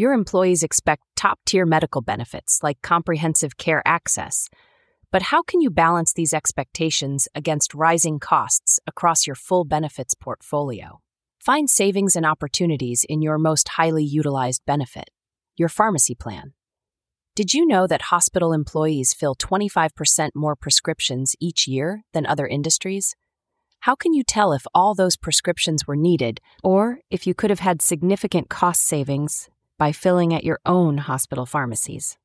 Your employees expect top tier medical benefits like comprehensive care access. But how can you balance these expectations against rising costs across your full benefits portfolio? Find savings and opportunities in your most highly utilized benefit, your pharmacy plan. Did you know that hospital employees fill 25% more prescriptions each year than other industries? How can you tell if all those prescriptions were needed or if you could have had significant cost savings by filling at your own hospital pharmacies?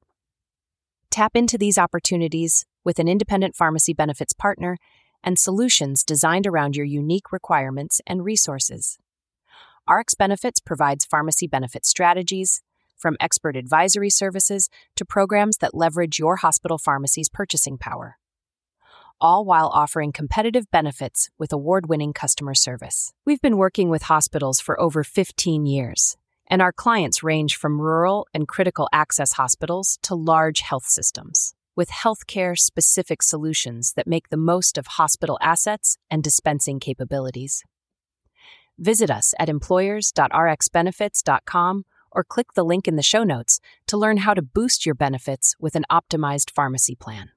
Tap into these opportunities with an independent pharmacy benefits partner and solutions designed around your unique requirements and resources. RX Benefits provides pharmacy benefit strategies, from expert advisory services to programs that leverage your hospital pharmacy's purchasing power all while offering competitive benefits with award winning customer service. We've been working with hospitals for over 15 years, and our clients range from rural and critical access hospitals to large health systems. With healthcare specific solutions that make the most of hospital assets and dispensing capabilities. Visit us at employers.rxbenefits.com or click the link in the show notes to learn how to boost your benefits with an optimized pharmacy plan.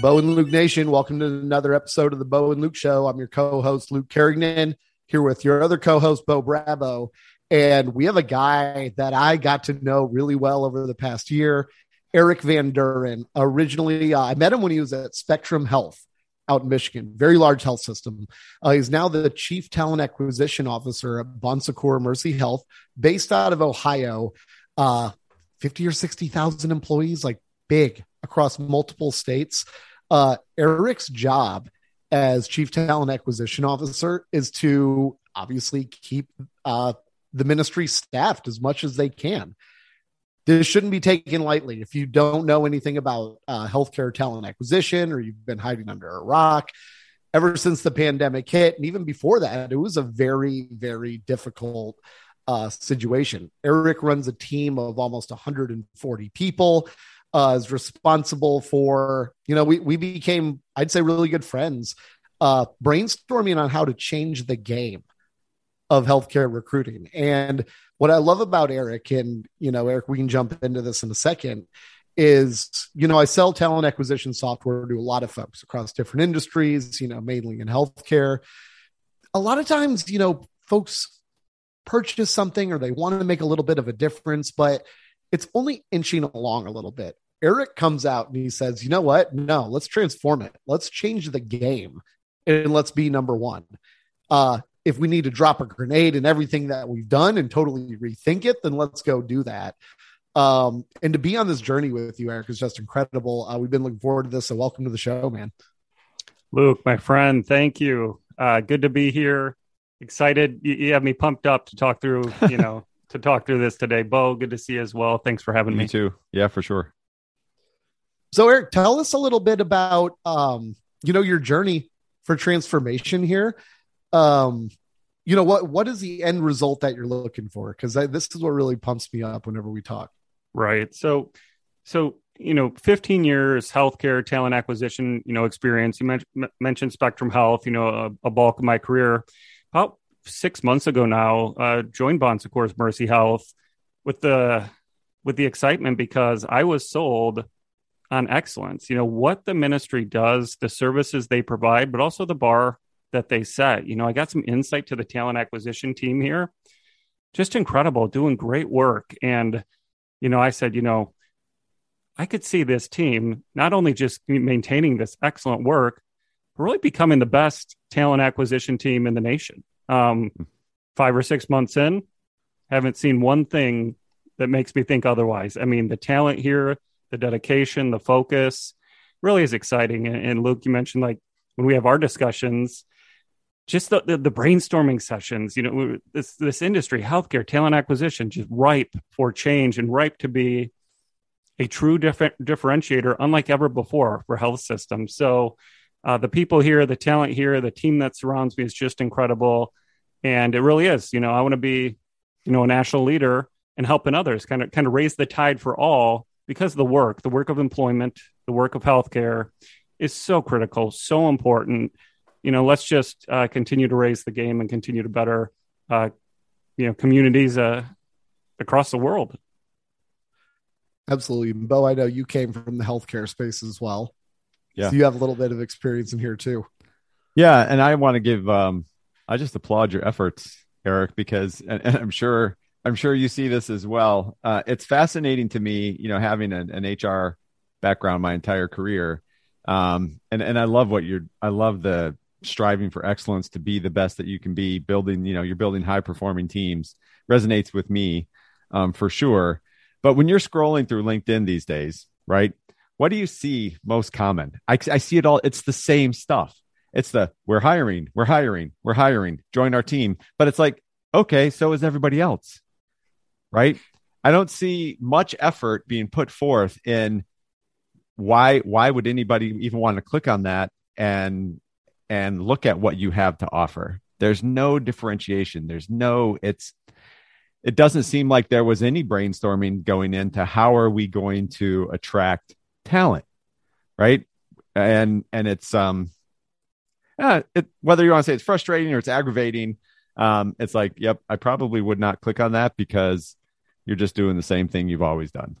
Bo and Luke Nation, welcome to another episode of the Bo and Luke Show. I'm your co-host Luke Carignan here with your other co-host Bo Bravo. and we have a guy that I got to know really well over the past year, Eric Van Duren. Originally, uh, I met him when he was at Spectrum Health out in Michigan, very large health system. Uh, he's now the chief talent acquisition officer at Bon Mercy Health, based out of Ohio. Uh, 50 or 60,000 employees, like big across multiple states. Uh, Eric's job as chief talent acquisition officer is to obviously keep uh, the ministry staffed as much as they can. This shouldn't be taken lightly. If you don't know anything about uh, healthcare talent acquisition or you've been hiding under a rock, ever since the pandemic hit, and even before that, it was a very, very difficult uh, situation. Eric runs a team of almost 140 people uh, is responsible for, you know, we, we became, I'd say, really good friends, uh, brainstorming on how to change the game of healthcare recruiting. And what I love about Eric, and, you know, Eric, we can jump into this in a second, is, you know, I sell talent acquisition software to a lot of folks across different industries, you know, mainly in healthcare. A lot of times, you know, folks purchase something or they want to make a little bit of a difference, but it's only inching along a little bit. Eric comes out and he says, you know what? No, let's transform it. Let's change the game and let's be number one. Uh, if we need to drop a grenade and everything that we've done and totally rethink it, then let's go do that. Um, and to be on this journey with you, Eric, is just incredible. Uh, we've been looking forward to this. So welcome to the show, man. Luke, my friend, thank you. Uh, good to be here. Excited. You, you have me pumped up to talk through, you know, to talk through this today. Bo, good to see you as well. Thanks for having me. Me too. Yeah, for sure. So, Eric, tell us a little bit about um, you know your journey for transformation here. Um, you know what what is the end result that you're looking for? Because this is what really pumps me up whenever we talk. Right. So, so you know, 15 years healthcare talent acquisition, you know, experience. You men- mentioned Spectrum Health. You know, a, a bulk of my career. About six months ago now, uh, joined Bon Secours Mercy Health with the with the excitement because I was sold on excellence. You know what the ministry does, the services they provide, but also the bar that they set. You know, I got some insight to the talent acquisition team here. Just incredible, doing great work. And, you know, I said, you know, I could see this team not only just maintaining this excellent work, but really becoming the best talent acquisition team in the nation. Um, five or six months in, haven't seen one thing that makes me think otherwise. I mean, the talent here, the dedication, the focus really is exciting. And, and Luke, you mentioned like when we have our discussions, just the, the, the, brainstorming sessions, you know, this, this industry, healthcare, talent acquisition, just ripe for change and ripe to be a true different differentiator, unlike ever before for health systems. So, uh, the people here, the talent here, the team that surrounds me is just incredible, and it really is. You know, I want to be, you know, a national leader and helping others, kind of kind of raise the tide for all because the work, the work of employment, the work of healthcare is so critical, so important. you know, let's just uh, continue to raise the game and continue to better, uh, you know, communities uh, across the world. Absolutely. Bo, I know you came from the healthcare space as well. Yeah. So you have a little bit of experience in here too. Yeah. And I want to give, um, I just applaud your efforts, Eric, because, and, and I'm sure, I'm sure you see this as well. Uh, it's fascinating to me, you know, having an, an HR background my entire career. Um, and, and I love what you're, I love the striving for excellence to be the best that you can be building, you know, you're building high performing teams resonates with me, um, for sure. But when you're scrolling through LinkedIn these days, right? What do you see most common? I, I see it all. It's the same stuff. It's the we're hiring, we're hiring, we're hiring, join our team. But it's like, okay, so is everybody else, right? I don't see much effort being put forth in why why would anybody even want to click on that and and look at what you have to offer. There's no differentiation. There's no it's it doesn't seem like there was any brainstorming going into how are we going to attract talent right and and it's um uh, it, whether you want to say it's frustrating or it's aggravating um it's like yep i probably would not click on that because you're just doing the same thing you've always done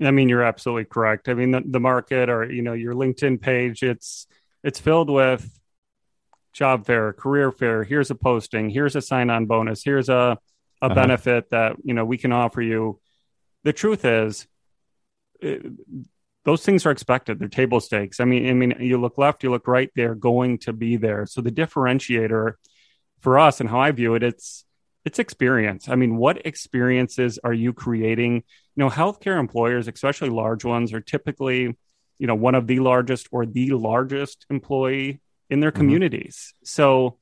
i mean you're absolutely correct i mean the, the market or you know your linkedin page it's it's filled with job fair, career fair. Here's a posting. Here's a sign on bonus. Here's a, a uh-huh. benefit that, you know, we can offer you. The truth is, it, those things are expected. They're table stakes. I mean, I mean, you look left, you look right, they're going to be there. So the differentiator for us and how I view it, it's, it's experience. I mean, what experiences are you creating? You know, healthcare employers, especially large ones, are typically, you know, one of the largest or the largest employee in their mm-hmm. communities. Mm-hmm. So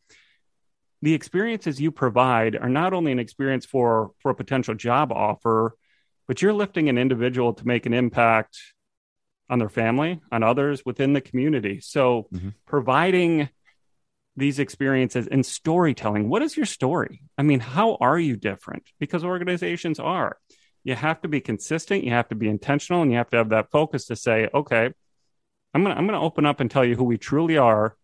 the experiences you provide are not only an experience for for a potential job offer, but you're lifting an individual to make an impact on their family, on others within the community. So mm-hmm. providing these experiences and storytelling. What is your story? I mean, how are you different? Because organizations are. You have to be consistent, you have to be intentional, and you have to have that focus to say, okay, I'm gonna I'm gonna open up and tell you who we truly are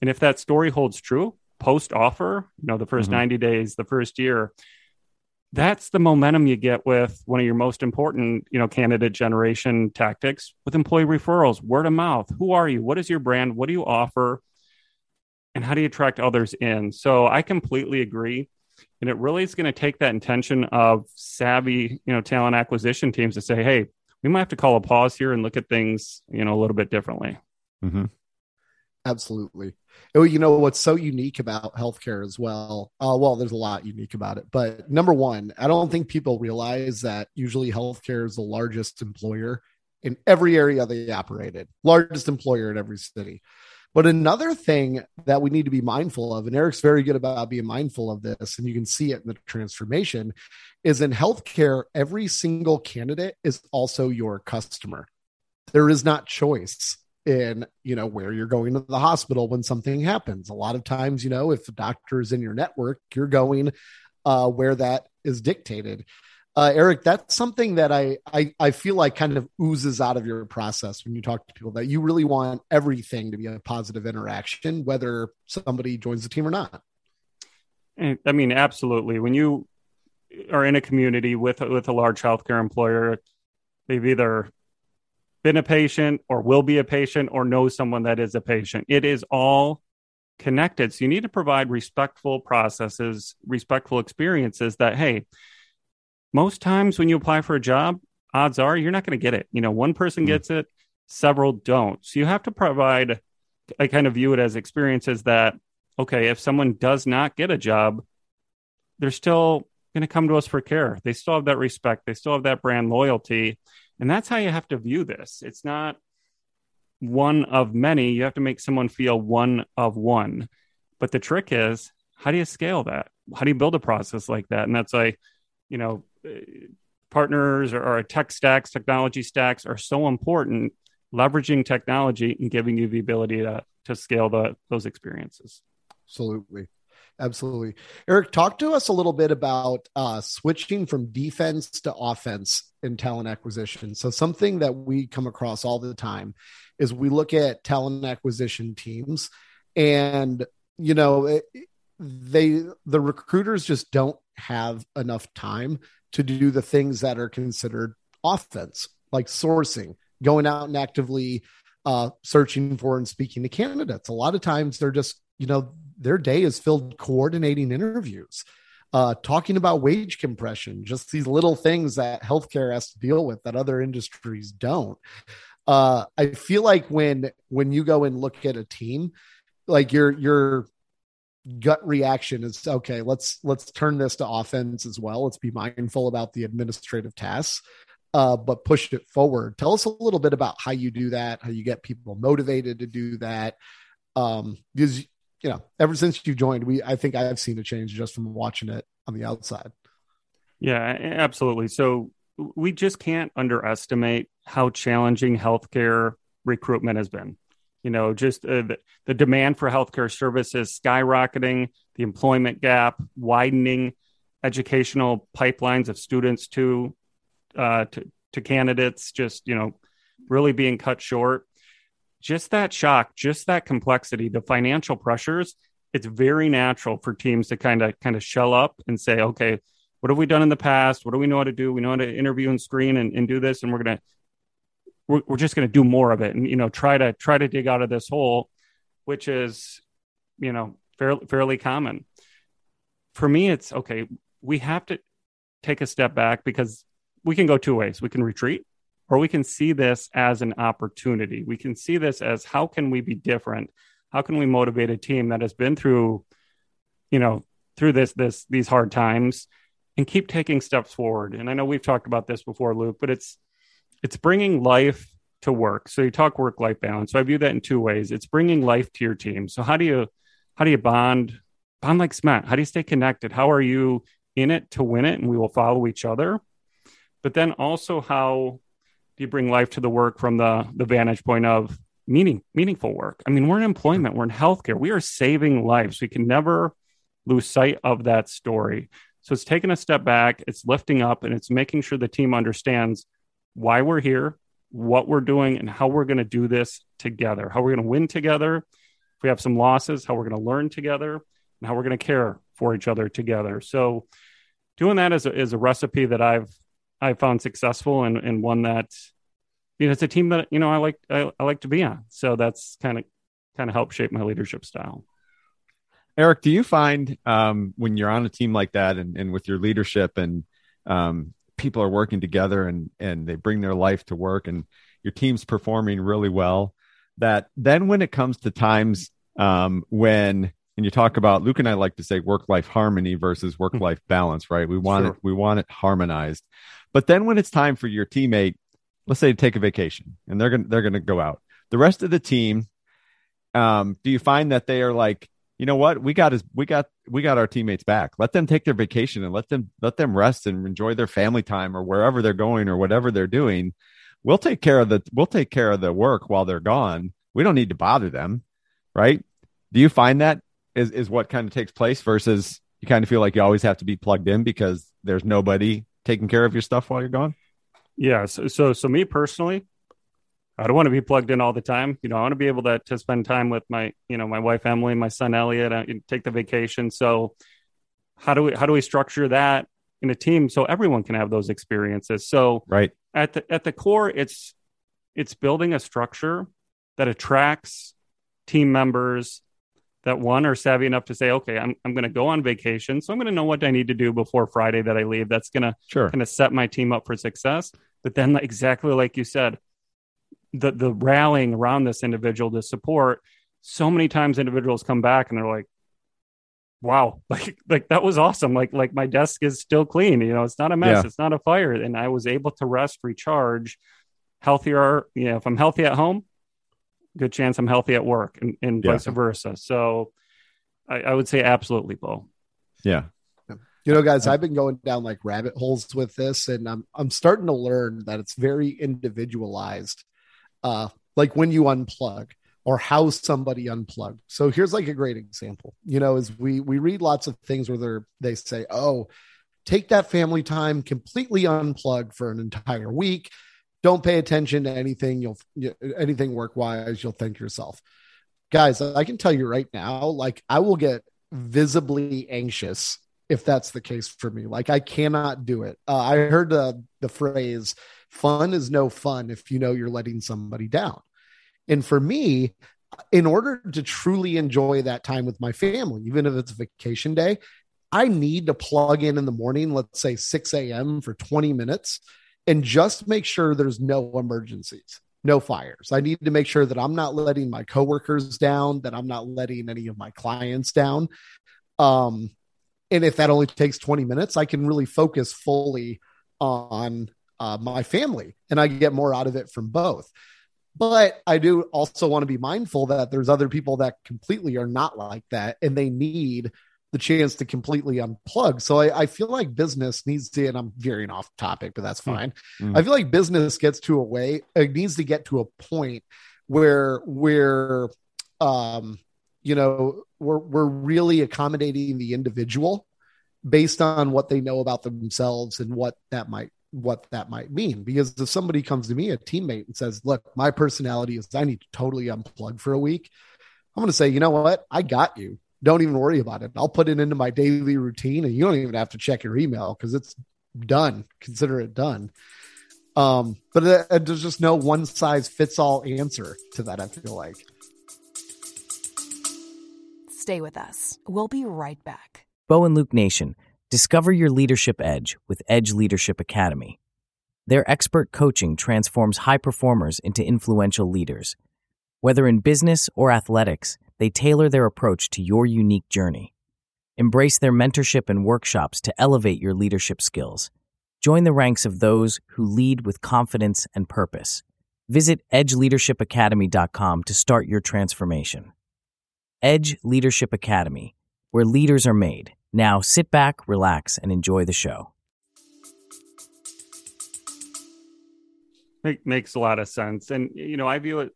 and if that story holds true post offer, you know, the 1st mm-hmm. 90 days, the first year, that's the momentum you get with one of your most important, you know, candidate generation tactics with employee referrals, word of mouth. Who are you? What is your brand? What do you offer? And how do you attract others in? So I completely agree. And it really is going to take that intention of savvy, you know, talent acquisition teams to say, hey, we might have to call a pause here and look at things, you know, a little bit differently. Mm-hmm. Absolutely. Oh, you know what's so unique about healthcare as well? Uh, well, there's a lot unique about it, but number one, I don't think people realize that usually healthcare is the largest employer in every area they operate in, largest employer in every city. But another thing that we need to be mindful of, and Eric's very good about being mindful of this, and you can see it in the transformation, is in healthcare, every single candidate is also your customer. There is not choice in you know where you're going to the hospital when something happens. A lot of times you know if the doctor is in your network you're going uh, where that is dictated. Uh, eric that's something that I, I i feel like kind of oozes out of your process when you talk to people that you really want everything to be a positive interaction whether somebody joins the team or not. I mean absolutely. When you are in a community with with a large healthcare employer they've either been a patient or will be a patient or know someone that is a patient. It is all connected. So you need to provide respectful processes, respectful experiences that, hey, most times when you apply for a job, odds are you're not going to get it. You know, one person mm-hmm. gets it, several don't. So you have to provide, I kind of view it as experiences that, okay, if someone does not get a job, they're still going to come to us for care. They still have that respect, they still have that brand loyalty. And that's how you have to view this. It's not one of many. You have to make someone feel one of one. But the trick is, how do you scale that? How do you build a process like that? And that's like, you know, uh, partners or, or tech stacks, technology stacks are so important. Leveraging technology and giving you the ability to to scale the those experiences. Absolutely. Absolutely. Eric, talk to us a little bit about uh, switching from defense to offense in talent acquisition. So, something that we come across all the time is we look at talent acquisition teams, and you know, it, they the recruiters just don't have enough time to do the things that are considered offense, like sourcing, going out and actively uh, searching for and speaking to candidates. A lot of times they're just, you know, their day is filled coordinating interviews, uh, talking about wage compression, just these little things that healthcare has to deal with that other industries don't. Uh, I feel like when when you go and look at a team, like your your gut reaction is okay. Let's let's turn this to offense as well. Let's be mindful about the administrative tasks uh, but push it forward. Tell us a little bit about how you do that, how you get people motivated to do that. Um, because you know, ever since you joined, we I think I've seen a change just from watching it on the outside. Yeah, absolutely. So we just can't underestimate how challenging healthcare recruitment has been. You know, just uh, the, the demand for healthcare services skyrocketing, the employment gap widening, educational pipelines of students to uh, to, to candidates, just, you know, really being cut short. Just that shock, just that complexity, the financial pressures, it's very natural for teams to kind of kind of shell up and say, okay, what have we done in the past? What do we know how to do? We know how to interview and screen and, and do this, and we're gonna we're, we're just gonna do more of it, and you know, try to try to dig out of this hole, which is, you know, fairly fairly common. For me, it's okay. We have to take a step back because we can go two ways. We can retreat or we can see this as an opportunity. We can see this as how can we be different? How can we motivate a team that has been through, you know, through this this these hard times and keep taking steps forward. And I know we've talked about this before, Luke, but it's it's bringing life to work. So you talk work life balance. So I view that in two ways. It's bringing life to your team. So how do you how do you bond bond like cement? How do you stay connected? How are you in it to win it? And we will follow each other but then also how do you bring life to the work from the the vantage point of meaning meaningful work. I mean we're in employment we're in healthcare we are saving lives. We can never lose sight of that story. So it's taking a step back it's lifting up and it's making sure the team understands why we're here what we're doing and how we're going to do this together how we're going to win together if we have some losses how we're going to learn together and how we're going to care for each other together. So doing that is a, is a recipe that i've I found successful and, and one that, you know, it's a team that, you know, I like, I, I like to be on. So that's kind of, kind of helped shape my leadership style. Eric, do you find um, when you're on a team like that and, and with your leadership and um, people are working together and, and they bring their life to work and your team's performing really well, that then when it comes to times um, when and you talk about Luke and I like to say work life harmony versus work life balance, right? We want sure. it, we want it harmonized. But then when it's time for your teammate, let's say to take a vacation and they're gonna they're gonna go out. The rest of the team, um, do you find that they are like, you know what, we got his, we got we got our teammates back. Let them take their vacation and let them let them rest and enjoy their family time or wherever they're going or whatever they're doing. We'll take care of the we'll take care of the work while they're gone. We don't need to bother them, right? Do you find that is is what kind of takes place versus you kind of feel like you always have to be plugged in because there's nobody taking care of your stuff while you're gone? Yeah. So, so, so me personally, I don't want to be plugged in all the time. You know, I want to be able to, to spend time with my, you know, my wife, Emily, my son, Elliot, and uh, take the vacation. So how do we, how do we structure that in a team so everyone can have those experiences? So right at the, at the core, it's, it's building a structure that attracts team members that one are savvy enough to say, okay, I'm, I'm going to go on vacation. So I'm going to know what I need to do before Friday that I leave. That's going to sure. kind of set my team up for success. But then exactly like you said, the, the rallying around this individual to support so many times individuals come back and they're like, wow, like, like that was awesome. Like, like my desk is still clean. You know, it's not a mess. Yeah. It's not a fire. And I was able to rest, recharge healthier. You know, if I'm healthy at home, good chance I'm healthy at work and, and yeah. vice versa. So I, I, would say absolutely, Bo. Yeah. You know, guys, I've been going down like rabbit holes with this, and I'm I'm starting to learn that it's very individualized. Uh, like when you unplug, or how somebody unplugged. So here's like a great example. You know, as we we read lots of things where they're they say, "Oh, take that family time, completely unplug for an entire week. Don't pay attention to anything. You'll anything work wise. You'll thank yourself." Guys, I can tell you right now, like I will get visibly anxious if that's the case for me. Like I cannot do it. Uh, I heard uh, the phrase "fun is no fun" if you know you're letting somebody down. And for me, in order to truly enjoy that time with my family, even if it's a vacation day, I need to plug in in the morning, let's say 6 a.m. for 20 minutes, and just make sure there's no emergencies, no fires. I need to make sure that I'm not letting my coworkers down, that I'm not letting any of my clients down. Um, and if that only takes 20 minutes, I can really focus fully on uh, my family and I get more out of it from both. But I do also want to be mindful that there's other people that completely are not like that and they need the chance to completely unplug. So I, I feel like business needs to, and I'm veering off topic, but that's hmm. fine. Mm-hmm. I feel like business gets to a way, it needs to get to a point where, where, um, you know, we're, we're really accommodating the individual based on what they know about themselves and what that might what that might mean. Because if somebody comes to me, a teammate, and says, Look, my personality is I need to totally unplug for a week, I'm going to say, You know what? I got you. Don't even worry about it. I'll put it into my daily routine and you don't even have to check your email because it's done. Consider it done. Um, but uh, uh, there's just no one size fits all answer to that, I feel like. Stay with us. We'll be right back. Bo and Luke Nation Discover your leadership edge with Edge Leadership Academy. Their expert coaching transforms high performers into influential leaders. Whether in business or athletics, they tailor their approach to your unique journey. Embrace their mentorship and workshops to elevate your leadership skills. Join the ranks of those who lead with confidence and purpose. Visit edgeleadershipacademy.com to start your transformation. Edge Leadership Academy, where leaders are made. Now sit back, relax, and enjoy the show. Make, makes a lot of sense. And, you know, I view it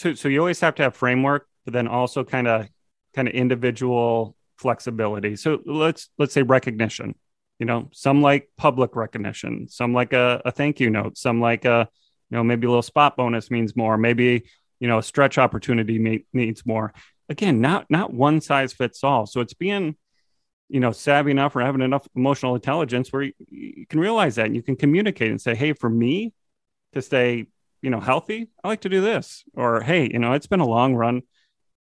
so, so you always have to have framework, but then also kind of, kind of individual flexibility. So let's, let's say recognition, you know, some like public recognition, some like a, a thank you note, some like a, you know, maybe a little spot bonus means more, maybe, you know, a stretch opportunity may, needs more again, not not one size fits all. So it's being, you know, savvy enough or having enough emotional intelligence where you, you can realize that and you can communicate and say, hey, for me to stay, you know, healthy, I like to do this. Or hey, you know, it's been a long run.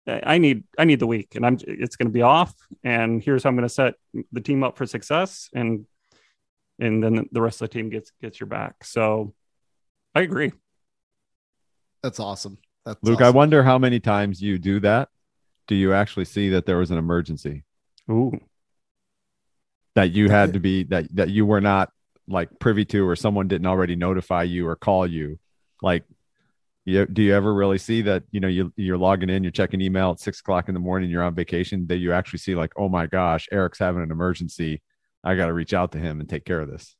I need I need the week and I'm it's going to be off and here's how I'm going to set the team up for success and and then the rest of the team gets gets your back. So I agree. That's awesome. That's Luke, awesome. I wonder how many times you do that do you actually see that there was an emergency? Ooh. That you had to be that that you were not like privy to or someone didn't already notify you or call you. Like you, do you ever really see that you know you, you're logging in you're checking email at six o'clock in the morning you're on vacation that you actually see like oh my gosh eric's having an emergency. I got to reach out to him and take care of this.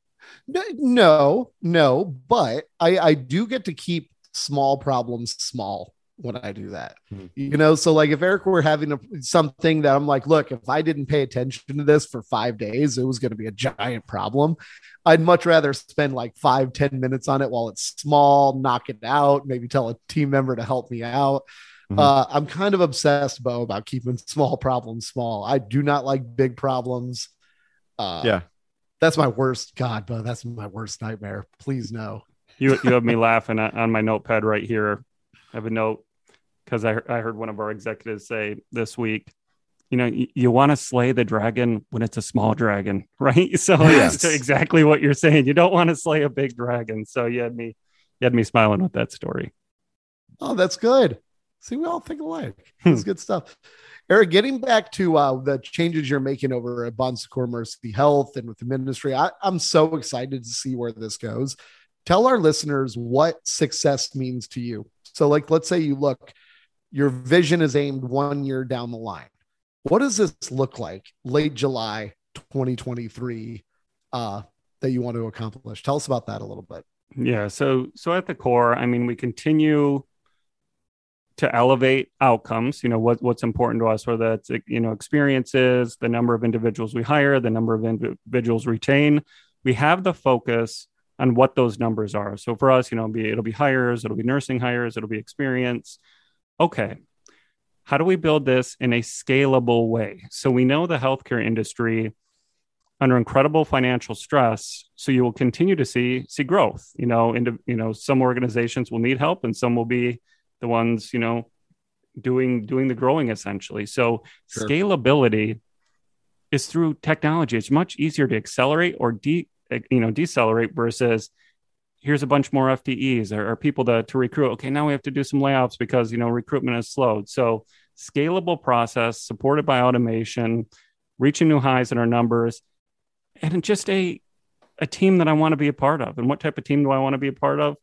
No no but i i do get to keep small problems small when I do that. Mm-hmm. You know, so like if Eric were having a, something that I'm like, look, if I didn't pay attention to this for five days, it was going to be a giant problem. I'd much rather spend like five ten minutes on it while it's small, knock it out, maybe tell a team member to help me out. Mm-hmm. Uh, I'm kind of obsessed, Bo, about keeping small problems small. I do not like big problems. Uh, yeah. That's my worst. God, Bo, that's my worst nightmare. Please no. You, you have me laughing on my notepad right here. I have a note because I, I heard one of our executives say this week, you know, you, you want to slay the dragon when it's a small dragon, right? So yes. that's exactly what you're saying. You don't want to slay a big dragon. So you had me, you had me smiling with that story. Oh, that's good. See, we all think alike. it's good stuff. Eric, getting back to uh, the changes you're making over at Bon Secours Mercy Health and with the ministry, I, I'm so excited to see where this goes. Tell our listeners what success means to you. So, like, let's say you look your vision is aimed one year down the line. What does this look like late July 2023 uh, that you want to accomplish? Tell us about that a little bit. Yeah. So, so at the core, I mean, we continue to elevate outcomes you know what, what's important to us whether that's you know experiences the number of individuals we hire the number of individuals retain we have the focus on what those numbers are so for us you know it'll be, it'll be hires it'll be nursing hires it'll be experience okay. How do we build this in a scalable way? So we know the healthcare industry under incredible financial stress so you will continue to see see growth. You know into you know some organizations will need help and some will be the ones you know doing doing the growing essentially. So sure. scalability is through technology. It's much easier to accelerate or de you know decelerate versus here's a bunch more ftes or, or people to, to recruit okay now we have to do some layoffs because you know recruitment has slowed so scalable process supported by automation reaching new highs in our numbers and just a a team that I want to be a part of. And what type of team do I want to be a part of?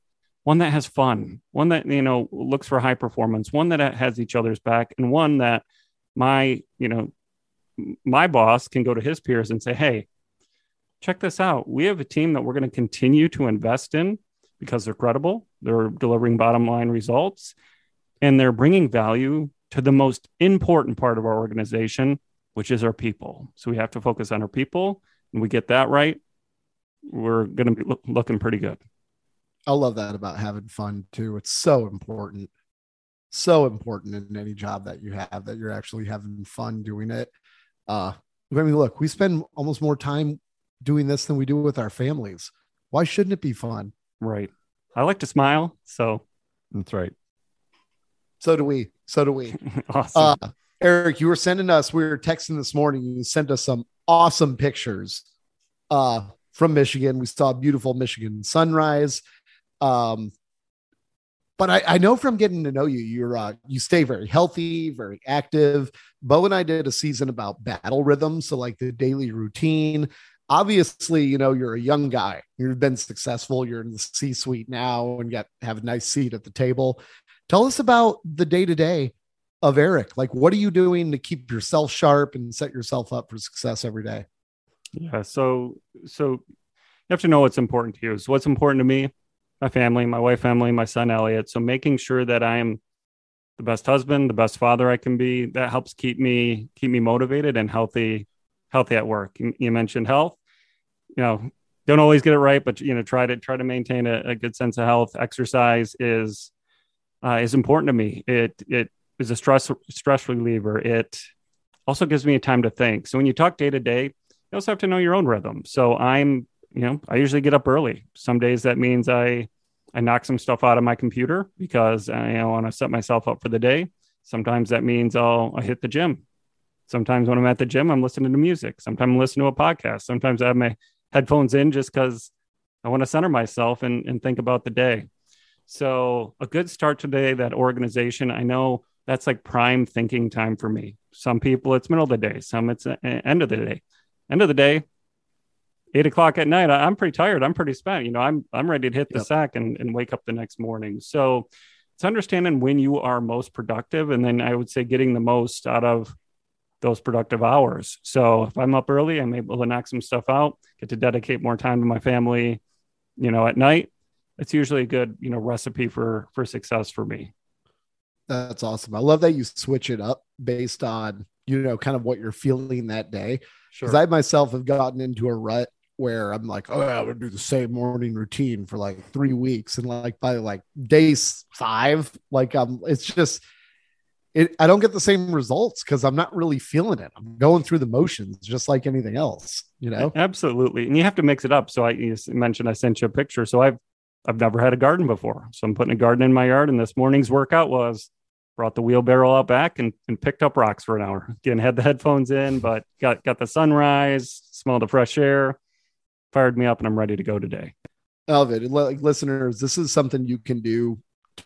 One that has fun, one that you know looks for high performance, one that has each other's back, and one that my you know my boss can go to his peers and say, "Hey, check this out. We have a team that we're going to continue to invest in because they're credible, they're delivering bottom line results, and they're bringing value to the most important part of our organization, which is our people. So we have to focus on our people and we get that right, we're going to be lo- looking pretty good. I love that about having fun too. It's so important. So important in any job that you have that you're actually having fun doing it. Uh, I mean, look, we spend almost more time doing this than we do with our families. Why shouldn't it be fun? Right. I like to smile. So that's right. So do we. So do we. awesome. Uh, Eric, you were sending us, we were texting this morning. You sent us some awesome pictures uh, from Michigan. We saw a beautiful Michigan sunrise. Um, but I, I, know from getting to know you, you're uh, you stay very healthy, very active. Bo and I did a season about battle rhythm, so like the daily routine. Obviously, you know you're a young guy. You've been successful. You're in the C-suite now, and got have a nice seat at the table. Tell us about the day to day of Eric? Like, what are you doing to keep yourself sharp and set yourself up for success every day? Yeah. So, so you have to know what's important to you. So, what's important to me, my family, my wife, family, my son, Elliot. So, making sure that I am the best husband, the best father I can be, that helps keep me, keep me motivated and healthy, healthy at work. You, mentioned health, you know, don't always get it right, but, you know, try to, try to maintain a, a good sense of health. Exercise is, uh, is important to me. It, it, is a stress stress reliever. It also gives me a time to think. So when you talk day to day, you also have to know your own rhythm. So I'm, you know, I usually get up early. Some days that means I I knock some stuff out of my computer because I you know, want to set myself up for the day. Sometimes that means I'll I hit the gym. Sometimes when I'm at the gym, I'm listening to music. Sometimes I'm listening to a podcast. Sometimes I have my headphones in just because I want to center myself and, and think about the day. So a good start today, that organization. I know that's like prime thinking time for me. Some people it's middle of the day, some it's uh, end of the day. End of the day, eight o'clock at night, I'm pretty tired. I'm pretty spent. You know, I'm I'm ready to hit the yep. sack and, and wake up the next morning. So it's understanding when you are most productive, and then I would say getting the most out of those productive hours. So if I'm up early, I'm able to knock some stuff out, get to dedicate more time to my family. You know, at night, it's usually a good you know recipe for for success for me. That's awesome. I love that you switch it up based on, you know, kind of what you're feeling that day. Because sure. I myself have gotten into a rut where I'm like, oh, yeah, I'm gonna do the same morning routine for like three weeks. And like by like day five, like um it's just it I don't get the same results because I'm not really feeling it. I'm going through the motions just like anything else, you know? Absolutely. And you have to mix it up. So I you mentioned I sent you a picture. So I've I've never had a garden before. So I'm putting a garden in my yard. And this morning's workout was brought the wheelbarrow out back and, and picked up rocks for an hour. Again, had the headphones in, but got got the sunrise, smelled the fresh air, fired me up, and I'm ready to go today. Love it. Like listeners, this is something you can do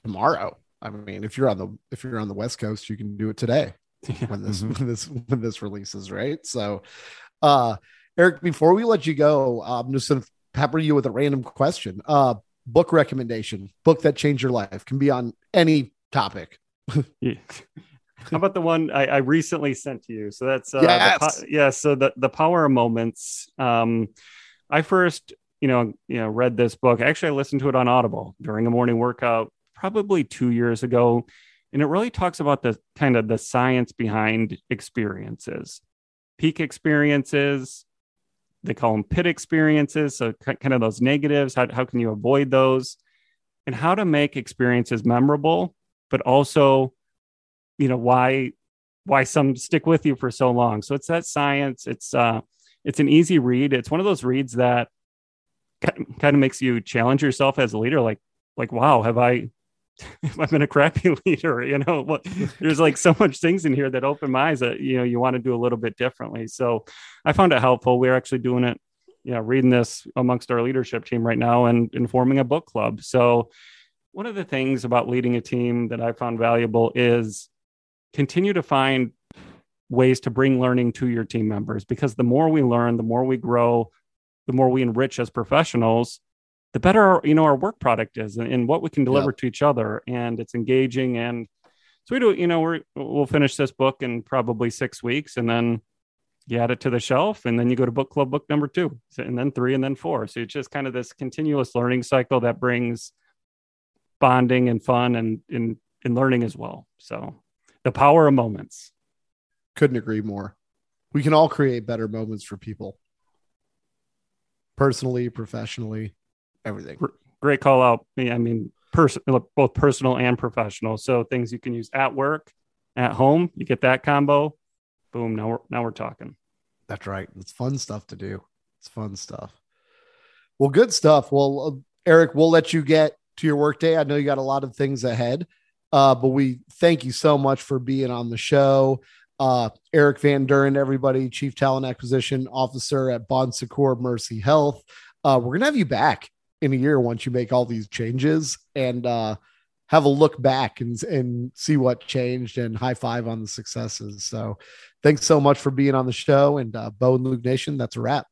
tomorrow. I mean, if you're on the if you're on the West Coast, you can do it today yeah. when this mm-hmm. when this when this releases, right? So uh Eric, before we let you go, I'm just gonna pepper you with a random question. Uh book recommendation, book that changed your life, can be on any topic. yeah. How about the one I, I, recently sent to you? So that's uh, yes. The, yeah. So the the power of moments. Um, I first, you know, you know, read this book. Actually, I listened to it on Audible during a morning workout, probably two years ago. And it really talks about the kind of the science behind experiences, peak experiences. They call them pit experiences. So, kind of those negatives. How, how can you avoid those? And how to make experiences memorable, but also, you know, why why some stick with you for so long. So it's that science. It's uh, it's an easy read. It's one of those reads that kind of makes you challenge yourself as a leader. Like, like, wow, have I, have I been a crappy leader? You know, what there's like so much things in here that open my eyes that, you know, you want to do a little bit differently. So I found it helpful. We're actually doing it, you know, reading this amongst our leadership team right now and, and forming a book club. So one of the things about leading a team that I found valuable is continue to find ways to bring learning to your team members because the more we learn, the more we grow, the more we enrich as professionals, the better our, you know our work product is and, and what we can deliver yep. to each other. And it's engaging. And so we do, you know, we're we'll finish this book in probably six weeks, and then you add it to the shelf, and then you go to book club book number two, and then three, and then four. So it's just kind of this continuous learning cycle that brings bonding and fun and in in learning as well. So the power of moments. Couldn't agree more. We can all create better moments for people personally, professionally, everything. Great call out. I mean, pers- both personal and professional. So things you can use at work, at home. You get that combo. Boom. Now we're now we're talking. That's right. It's fun stuff to do. It's fun stuff. Well, good stuff. Well, uh, Eric, we'll let you get to your workday. I know you got a lot of things ahead, uh, but we thank you so much for being on the show uh, Eric Van Duren, everybody, Chief Talent Acquisition Officer at Bon Secours Mercy Health. Uh, we're going to have you back in a year once you make all these changes and uh, have a look back and, and see what changed and high five on the successes. So thanks so much for being on the show. And uh, Bo and Luke Nation, that's a wrap.